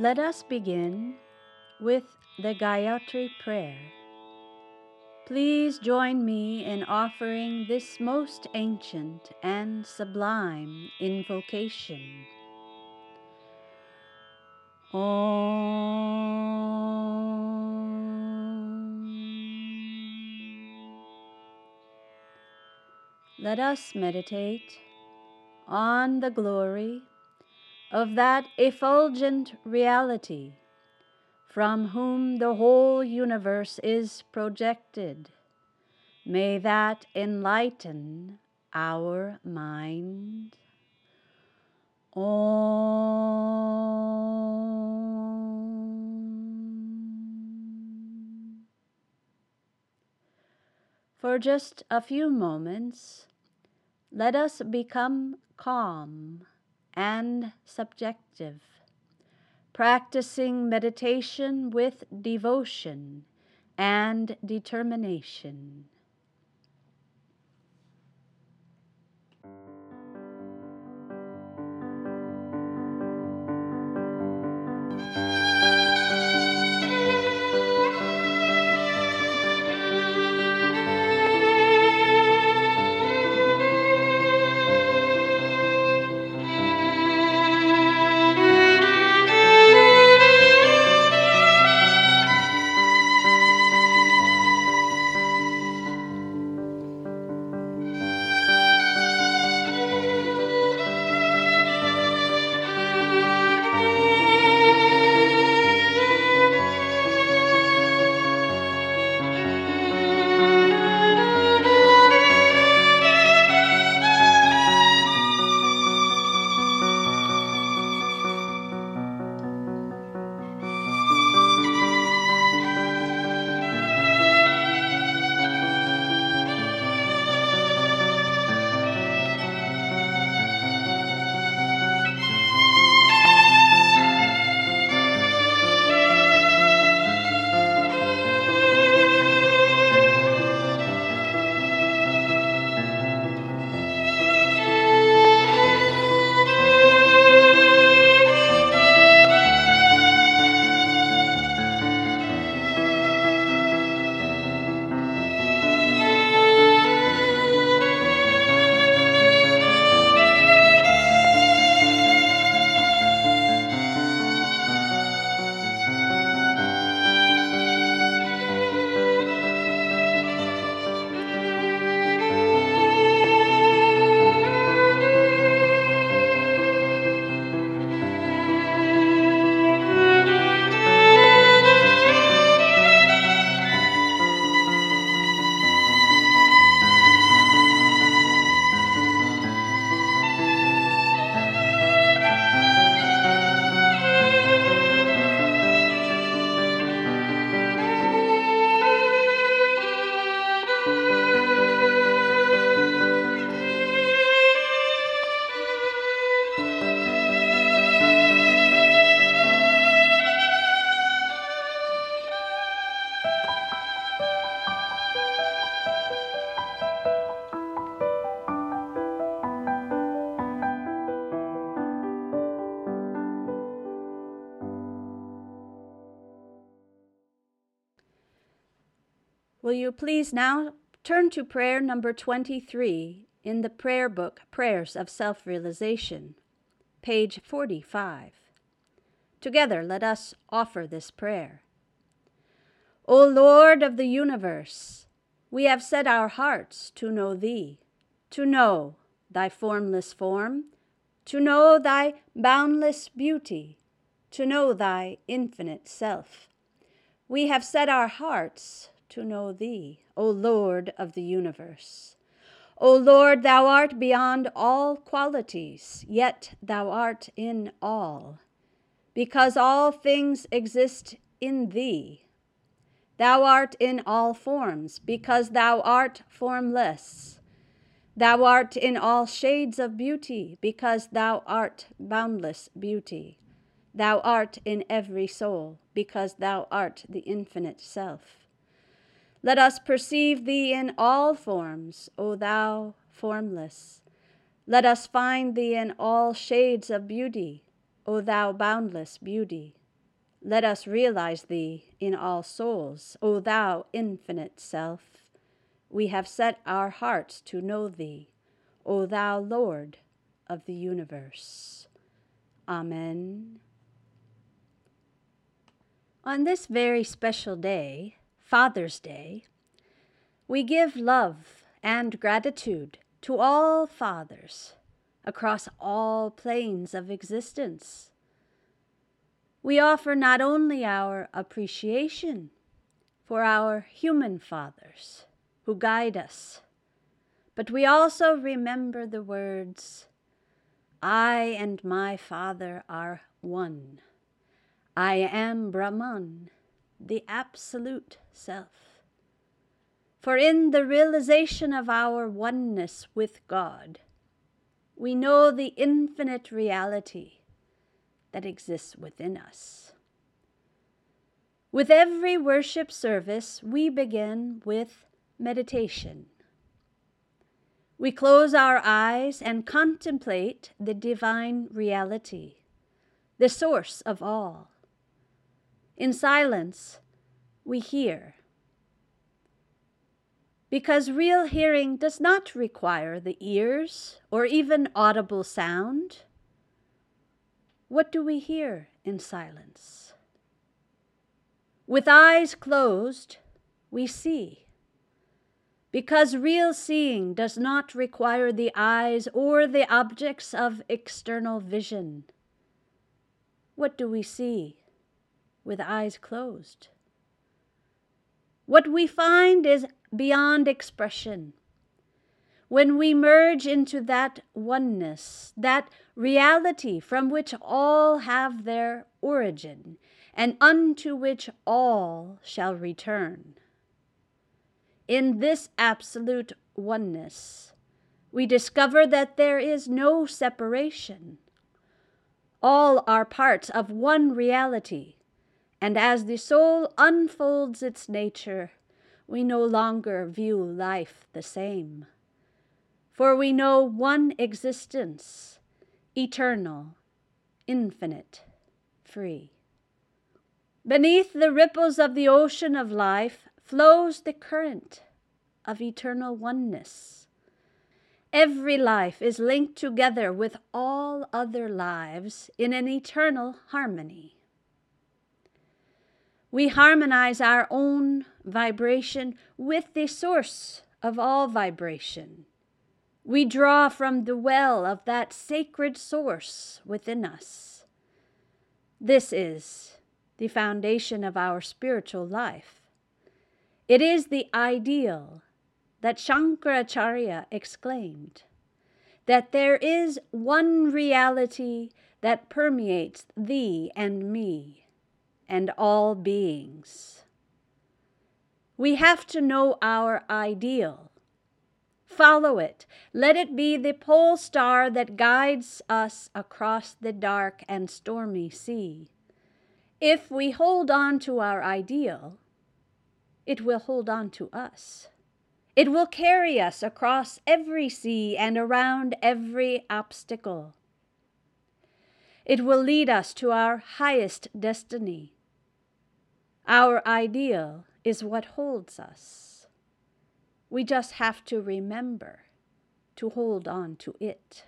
Let us begin with the Gayatri Prayer. Please join me in offering this most ancient and sublime invocation. Om. Let us meditate on the glory of that effulgent reality from whom the whole universe is projected. May that enlighten our mind. Om. For just a few moments, let us become calm and subjective, practicing meditation with devotion and determination. Please now turn to prayer number 23 in the prayer book Prayers of Self Realization, page 45. Together, let us offer this prayer. O Lord of the universe, we have set our hearts to know Thee, to know Thy formless form, to know Thy boundless beauty, to know Thy infinite self. We have set our hearts to know Thee, O Lord of the universe. O Lord, Thou art beyond all qualities, yet Thou art in all, because all things exist in Thee. Thou art in all forms, because Thou art formless. Thou art in all shades of beauty, because Thou art boundless beauty. Thou art in every soul, because Thou art the infinite self. Let us perceive thee in all forms, O thou formless. Let us find thee in all shades of beauty, O thou boundless beauty. let us realize thee in all souls, O thou infinite self. We have set our hearts to know thee, O thou Lord of the universe. Amen. On this very special day, Father's Day, we give love and gratitude to all fathers across all planes of existence. We offer not only our appreciation for our human fathers who guide us, but we also remember the words, I and my Father are one. I am Brahman, the Absolute For in the realization of our oneness with God, we know the infinite reality that exists within us. With every worship service, we begin with meditation. We close our eyes and contemplate the divine reality, the source of all. In silence, we hear. Because real hearing does not require the ears or even audible sound, what do we hear in silence? With eyes closed, we see. Because real seeing does not require the eyes or the objects of external vision. What do we see? with eyes closed. What we find is beyond expression. When we merge into that oneness, that reality from which all have their origin, and unto which all shall return. In this absolute oneness, we discover that there is no separation. All are parts of one reality and as the soul unfolds its nature, we no longer view life the same. For we know one existence, eternal, infinite, free. Beneath the ripples of the ocean of life flows the current of eternal oneness. Every life is linked together with all other lives in an eternal harmony. We harmonize our own vibration with the source of all vibration. We draw from the well of that sacred source within us. This is the foundation of our spiritual life. It is the ideal that Shankaracharya exclaimed that there is one reality that permeates thee and me and all beings. We have to know our ideal. Follow it. Let it be the pole star that guides us across the dark and stormy sea. If we hold on to our ideal, it will hold on to us. It will carry us across every sea and around every obstacle. It will lead us to our highest destiny. Our ideal is what holds us. We just have to remember to hold on to it.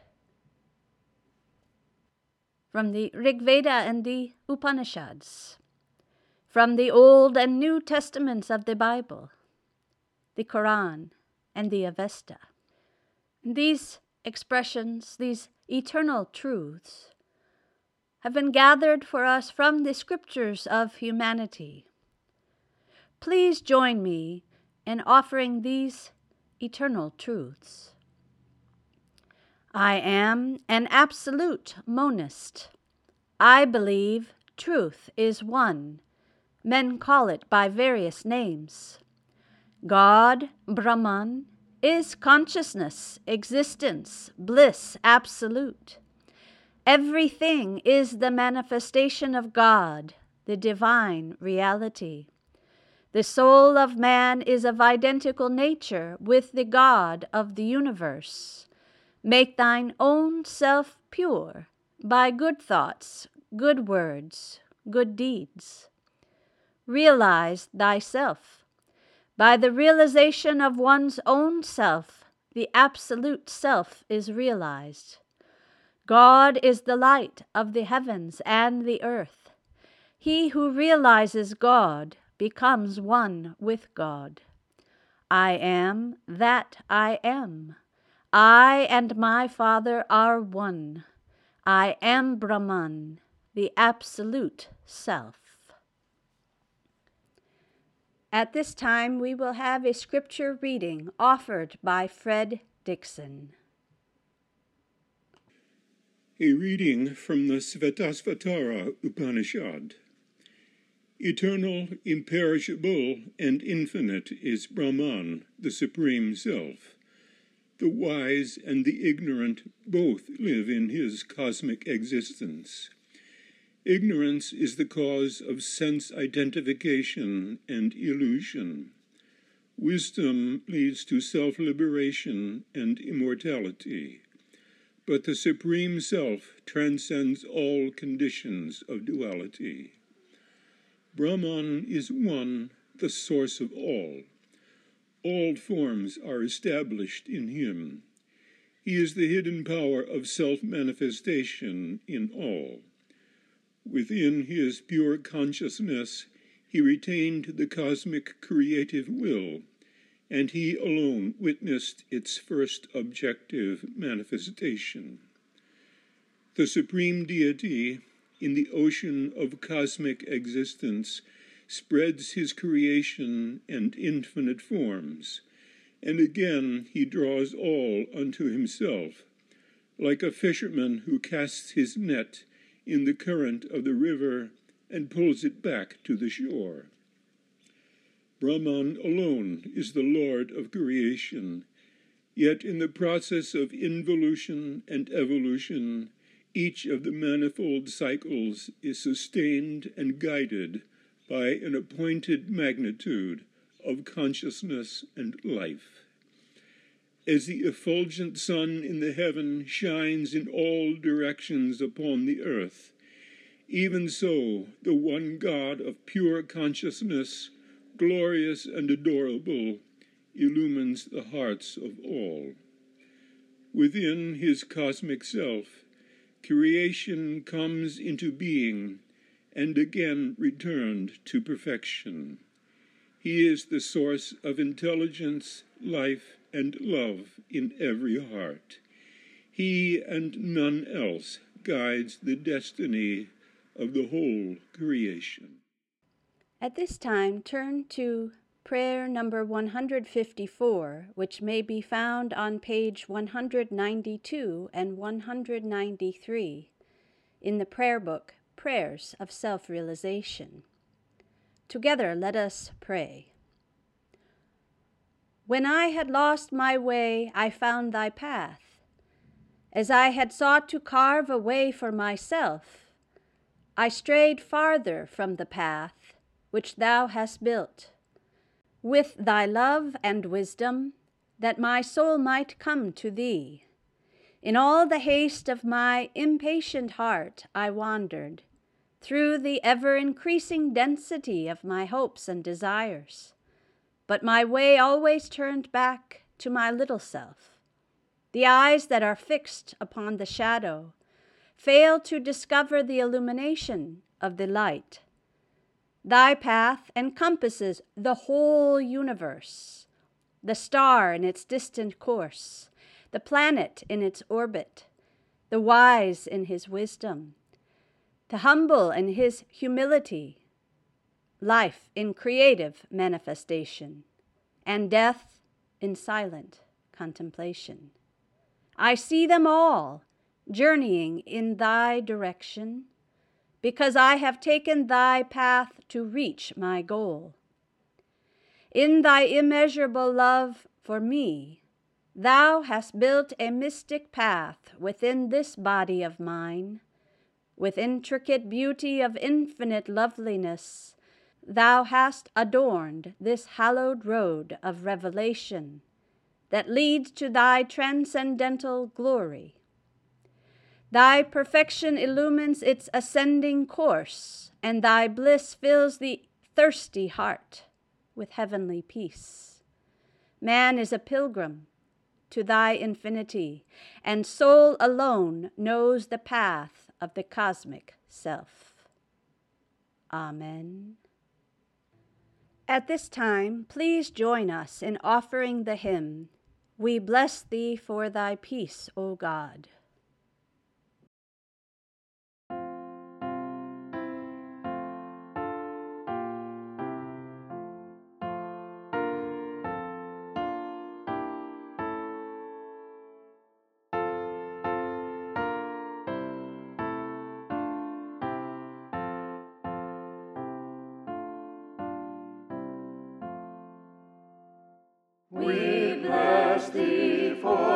From the Rig Veda and the Upanishads, from the Old and New Testaments of the Bible, the Quran, and the Avesta. These expressions, these eternal truths, have been gathered for us from the scriptures of humanity Please join me in offering these eternal truths. I am an absolute monist. I believe truth is one. Men call it by various names. God, Brahman, is consciousness, existence, bliss absolute. Everything is the manifestation of God, the divine reality. The soul of man is of identical nature with the God of the universe. Make thine own self pure by good thoughts, good words, good deeds. Realize thyself. By the realization of one's own self, the absolute self is realized. God is the light of the heavens and the earth. He who realizes God becomes one with God. I am that I am. I and my Father are one. I am Brahman, the absolute self. At this time, we will have a scripture reading offered by Fred Dixon. A reading from the Svetasvatara Upanishad. Eternal, imperishable, and infinite is Brahman, the Supreme Self. The wise and the ignorant both live in his cosmic existence. Ignorance is the cause of sense identification and illusion. Wisdom leads to self liberation and immortality. But the Supreme Self transcends all conditions of duality. Brahman is one, the source of all. All forms are established in him. He is the hidden power of self manifestation in all. Within his pure consciousness, he retained the cosmic creative will, and he alone witnessed its first objective manifestation. The Supreme Deity in the ocean of cosmic existence spreads his creation and infinite forms, and again he draws all unto himself, like a fisherman who casts his net in the current of the river and pulls it back to the shore. Brahman alone is the Lord of creation, yet in the process of involution and evolution, each of the manifold cycles is sustained and guided by an appointed magnitude of consciousness and life. As the effulgent sun in the heaven shines in all directions upon the earth, even so the one God of pure consciousness, glorious and adorable, illumines the hearts of all. Within his cosmic self, creation comes into being and again returned to perfection. He is the source of intelligence, life, and love in every heart. He and none else guides the destiny of the whole creation. At this time, turn to prayer number 154, which may be found on page 192 and 193 in the prayer book, Prayers of Self Realization. Together, let us pray. When I had lost my way, I found thy path. As I had sought to carve a way for myself, I strayed farther from the path which thou hast built with thy love and wisdom, that my soul might come to thee. In all the haste of my impatient heart I wandered, through the ever increasing density of my hopes and desires. But my way always turned back to my little self. The eyes that are fixed upon the shadow fail to discover the illumination of the light Thy path encompasses the whole universe, the star in its distant course, the planet in its orbit, the wise in his wisdom, the humble in his humility, life in creative manifestation, and death in silent contemplation. I see them all journeying in thy direction because I have taken thy path to reach my goal. In thy immeasurable love for me, thou hast built a mystic path within this body of mine. With intricate beauty of infinite loveliness, thou hast adorned this hallowed road of revelation that leads to thy transcendental glory. Thy perfection illumines its ascending course, and thy bliss fills the thirsty heart with heavenly peace. Man is a pilgrim to thy infinity, and soul alone knows the path of the cosmic self. Amen. At this time, please join us in offering the hymn, We Bless Thee for Thy Peace, O God. We bless thee for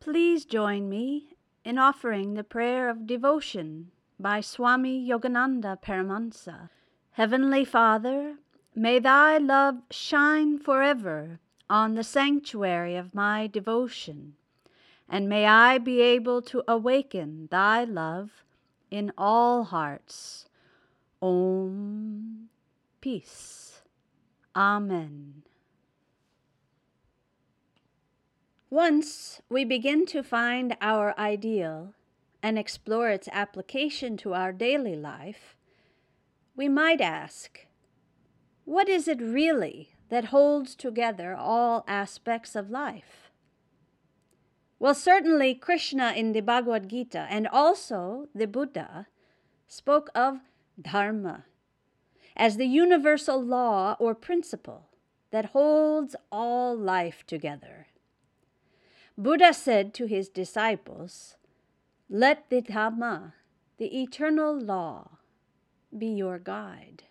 Please join me in offering the prayer of devotion by Swami Yogananda Paramahansa. Heavenly Father, may thy love shine forever on the sanctuary of my devotion, and may I be able to awaken thy love in all hearts. Om Peace. Amen. Once we begin to find our ideal and explore its application to our daily life, we might ask, what is it really that holds together all aspects of life? Well, certainly Krishna in the Bhagavad Gita and also the Buddha spoke of dharma as the universal law or principle that holds all life together. Buddha said to his disciples, Let the dharma, the eternal law, be your guide.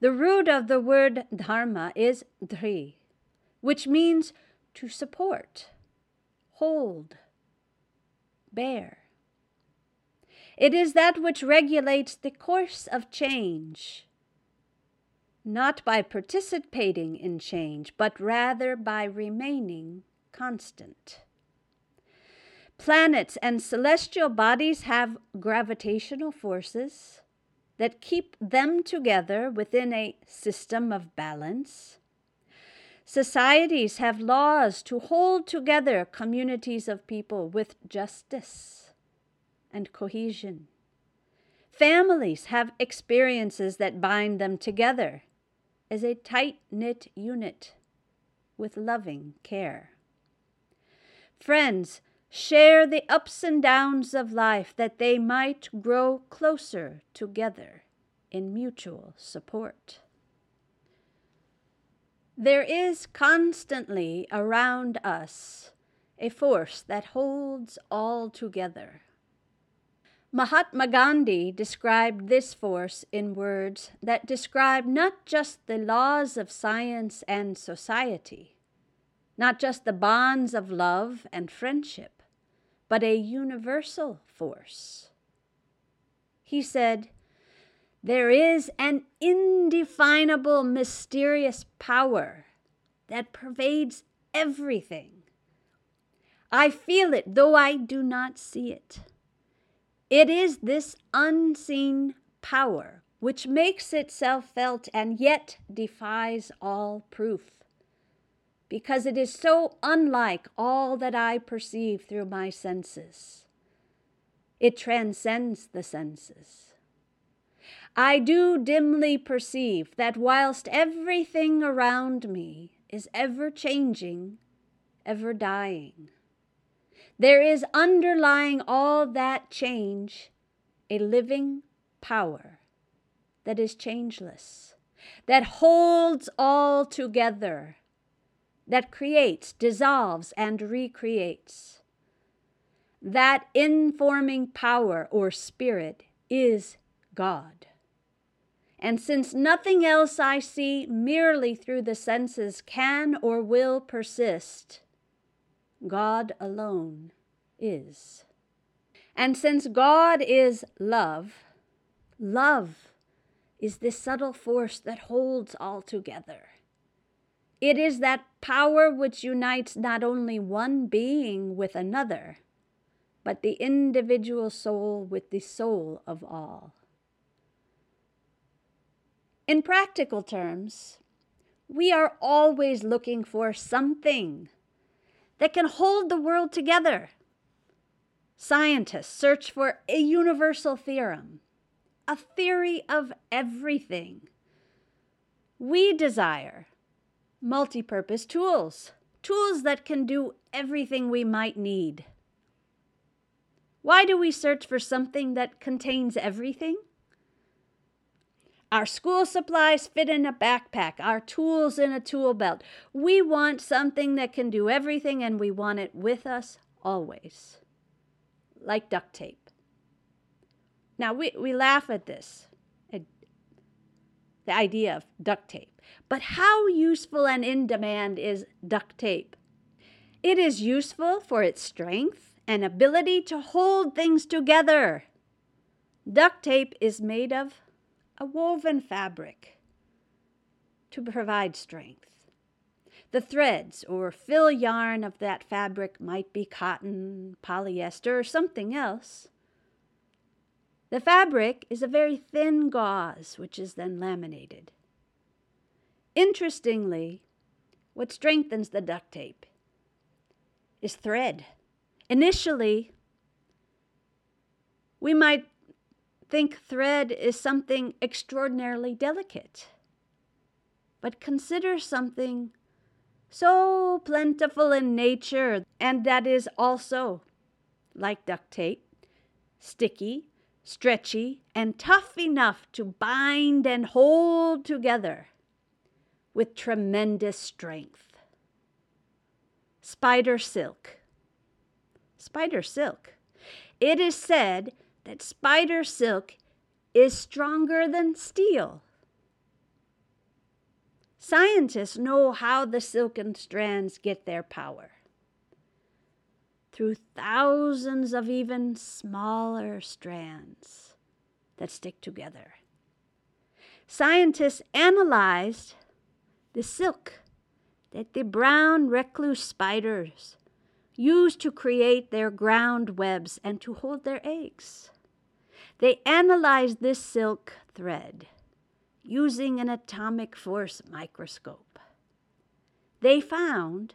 The root of the word dharma is dhri, which means to support, hold, bear. It is that which regulates the course of change, not by participating in change, but rather by remaining constant. Planets and celestial bodies have gravitational forces that keep them together within a system of balance. Societies have laws to hold together communities of people with justice and cohesion. Families have experiences that bind them together as a tight knit unit with loving care. Friends share the ups and downs of life that they might grow closer together in mutual support. There is constantly around us a force that holds all together. Mahatma Gandhi described this force in words that describe not just the laws of science and society, not just the bonds of love and friendship, but a universal force. He said, There is an indefinable, mysterious power that pervades everything. I feel it, though I do not see it. It is this unseen power which makes itself felt and yet defies all proof, because it is so unlike all that I perceive through my senses. It transcends the senses. I do dimly perceive that whilst everything around me is ever changing, ever dying, there is underlying all that change a living power that is changeless, that holds all together, that creates, dissolves, and recreates. That informing power or spirit is God. And since nothing else I see merely through the senses can or will persist, God alone is. And since God is love, love is the subtle force that holds all together. It is that power which unites not only one being with another, but the individual soul with the soul of all. In practical terms, we are always looking for something that can hold the world together. Scientists search for a universal theorem, a theory of everything. We desire multi-purpose tools, tools that can do everything we might need. Why do we search for something that contains everything? Our school supplies fit in a backpack, our tools in a tool belt. We want something that can do everything and we want it with us always, like duct tape. Now, we, we laugh at this, at the idea of duct tape, but how useful and in demand is duct tape? It is useful for its strength and ability to hold things together. Duct tape is made of a woven fabric to provide strength. The threads or fill yarn of that fabric might be cotton, polyester, or something else. The fabric is a very thin gauze, which is then laminated. Interestingly, what strengthens the duct tape is thread. Initially, we might think thread is something extraordinarily delicate. But consider something so plentiful in nature and that is also, like duct tape, sticky, stretchy, and tough enough to bind and hold together with tremendous strength. Spider silk. Spider silk. It is said that spider silk is stronger than steel. Scientists know how the silken strands get their power. Through thousands of even smaller strands that stick together. Scientists analyzed the silk that the brown recluse spiders use to create their ground webs and to hold their eggs. They analyzed this silk thread using an atomic force microscope. They found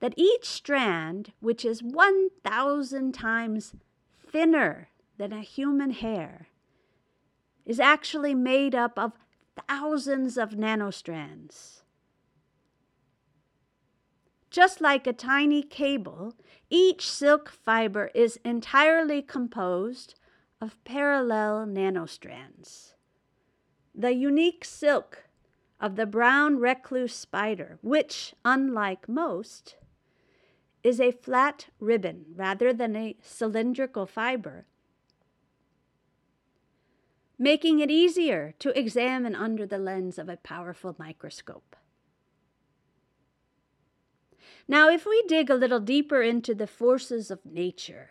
that each strand, which is 1,000 times thinner than a human hair, is actually made up of thousands of nanostrands. Just like a tiny cable, each silk fiber is entirely composed of parallel nanostrands. The unique silk of the brown recluse spider, which, unlike most, is a flat ribbon rather than a cylindrical fiber, making it easier to examine under the lens of a powerful microscope. Now, if we dig a little deeper into the forces of nature,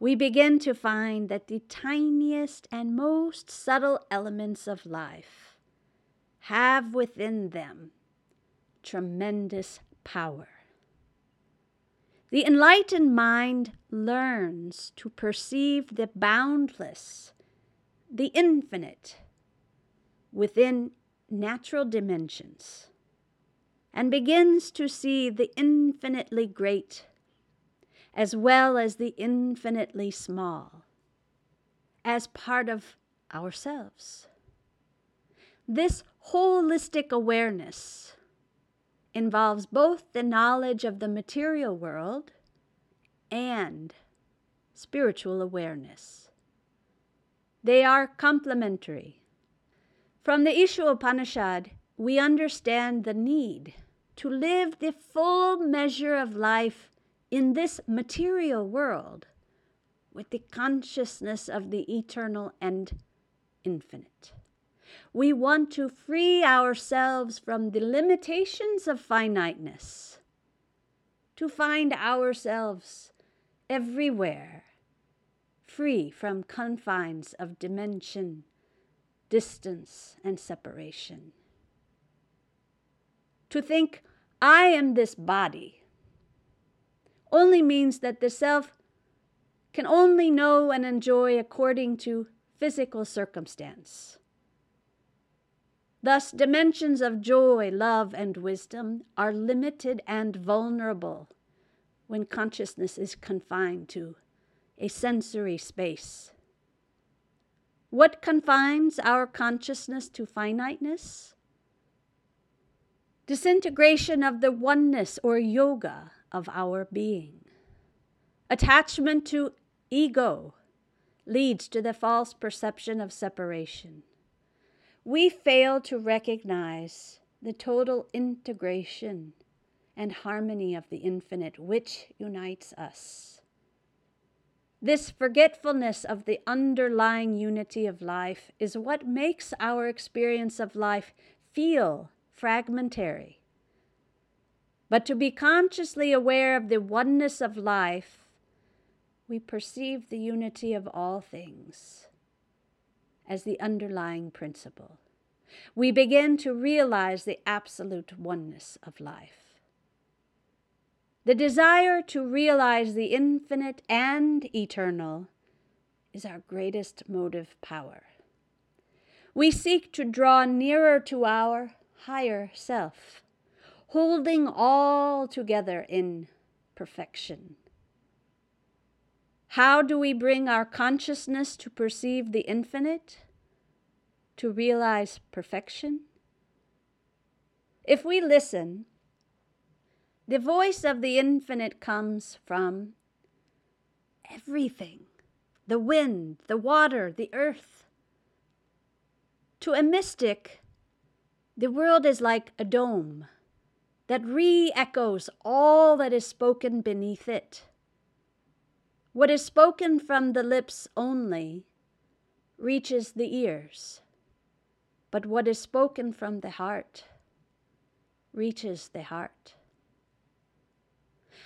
we begin to find that the tiniest and most subtle elements of life have within them tremendous power. The enlightened mind learns to perceive the boundless, the infinite, within natural dimensions, and begins to see the infinitely great as well as the infinitely small as part of ourselves. This holistic awareness involves both the knowledge of the material world and spiritual awareness. They are complementary. From the Isha Upanishad, we understand the need to live the full measure of life in this material world with the consciousness of the eternal and infinite. We want to free ourselves from the limitations of finiteness, to find ourselves everywhere, free from confines of dimension, distance, and separation. To think, I am this body, only means that the self can only know and enjoy according to physical circumstance. Thus, dimensions of joy, love, and wisdom are limited and vulnerable when consciousness is confined to a sensory space. What confines our consciousness to finiteness? Disintegration of the oneness or yoga of our being. Attachment to ego leads to the false perception of separation we fail to recognize the total integration and harmony of the infinite which unites us. This forgetfulness of the underlying unity of life is what makes our experience of life feel fragmentary. But to be consciously aware of the oneness of life, we perceive the unity of all things as the underlying principle. We begin to realize the absolute oneness of life. The desire to realize the infinite and eternal is our greatest motive power. We seek to draw nearer to our higher self, holding all together in perfection. How do we bring our consciousness to perceive the infinite? To realize perfection? If we listen, the voice of the infinite comes from everything the wind, the water, the earth. To a mystic, the world is like a dome that re echoes all that is spoken beneath it. What is spoken from the lips only reaches the ears, but what is spoken from the heart reaches the heart.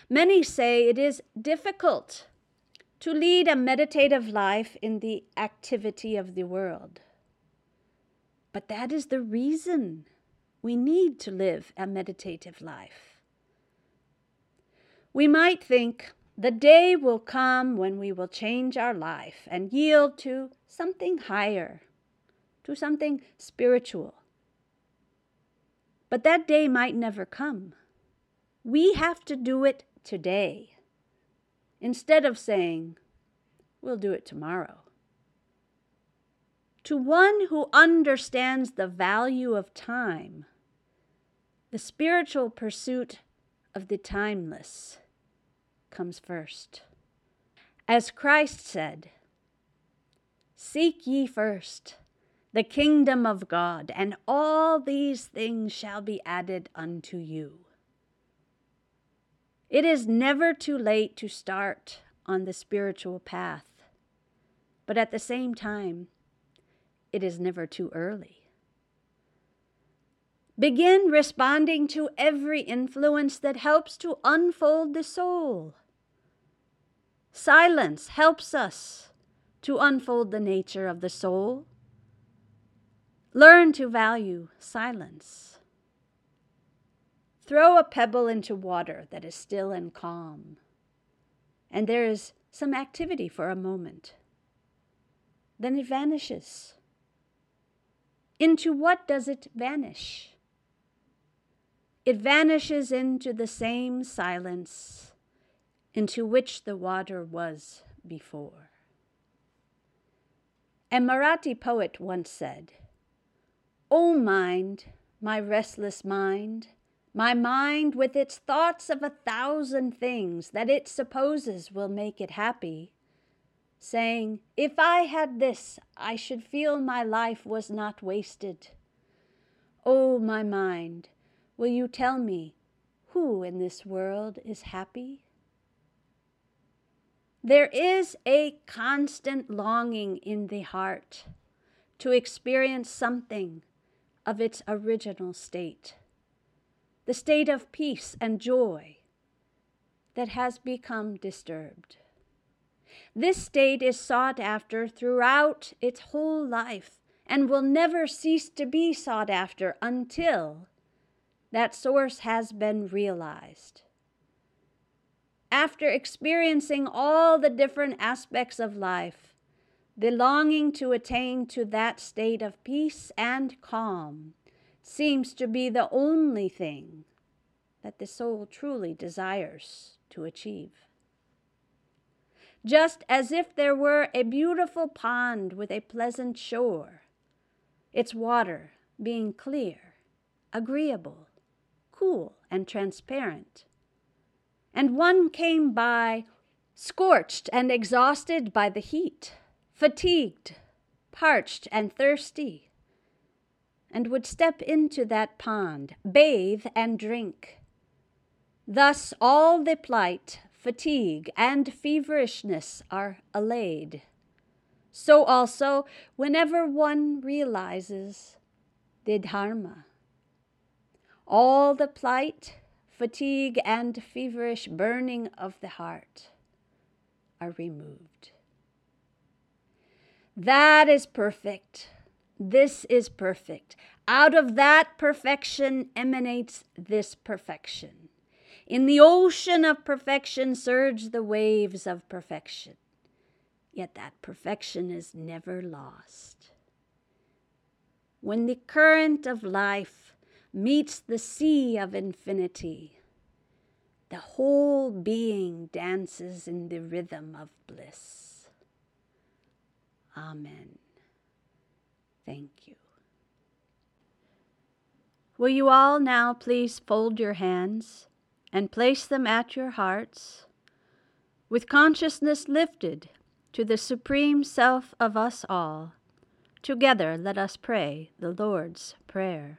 Many say it is difficult to lead a meditative life in the activity of the world. But that is the reason we need to live a meditative life. We might think, the day will come when we will change our life and yield to something higher, to something spiritual. But that day might never come. We have to do it today instead of saying, we'll do it tomorrow. To one who understands the value of time, the spiritual pursuit of the timeless comes first. As Christ said, Seek ye first the kingdom of God, and all these things shall be added unto you. It is never too late to start on the spiritual path, but at the same time, it is never too early. Begin responding to every influence that helps to unfold the soul. Silence helps us to unfold the nature of the soul. Learn to value silence. Throw a pebble into water that is still and calm. and there is some activity for a moment. Then it vanishes. Into what does it vanish? It vanishes into the same silence into which the water was before. A Marathi poet once said, O mind, my restless mind, my mind with its thoughts of a thousand things that it supposes will make it happy, saying, If I had this, I should feel my life was not wasted. O my mind, will you tell me who in this world is happy? There is a constant longing in the heart to experience something of its original state, the state of peace and joy that has become disturbed. This state is sought after throughout its whole life and will never cease to be sought after until that source has been realized after experiencing all the different aspects of life, the longing to attain to that state of peace and calm seems to be the only thing that the soul truly desires to achieve. Just as if there were a beautiful pond with a pleasant shore, its water being clear, agreeable, cool, and transparent and one came by scorched and exhausted by the heat, fatigued, parched, and thirsty, and would step into that pond, bathe, and drink. Thus all the plight, fatigue, and feverishness are allayed. So also, whenever one realizes the Dharma, all the plight, fatigue, and feverish burning of the heart are removed. That is perfect. This is perfect. Out of that perfection emanates this perfection. In the ocean of perfection surge the waves of perfection. Yet that perfection is never lost. When the current of life meets the sea of infinity. The whole being dances in the rhythm of bliss. Amen. Thank you. Will you all now please fold your hands and place them at your hearts with consciousness lifted to the Supreme Self of us all? Together let us pray the Lord's Prayer.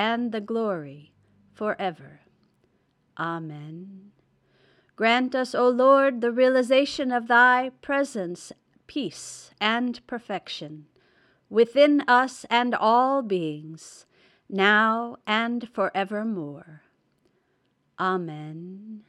and the glory forever. Amen. Grant us, O Lord, the realization of thy presence, peace, and perfection within us and all beings, now and forevermore. Amen.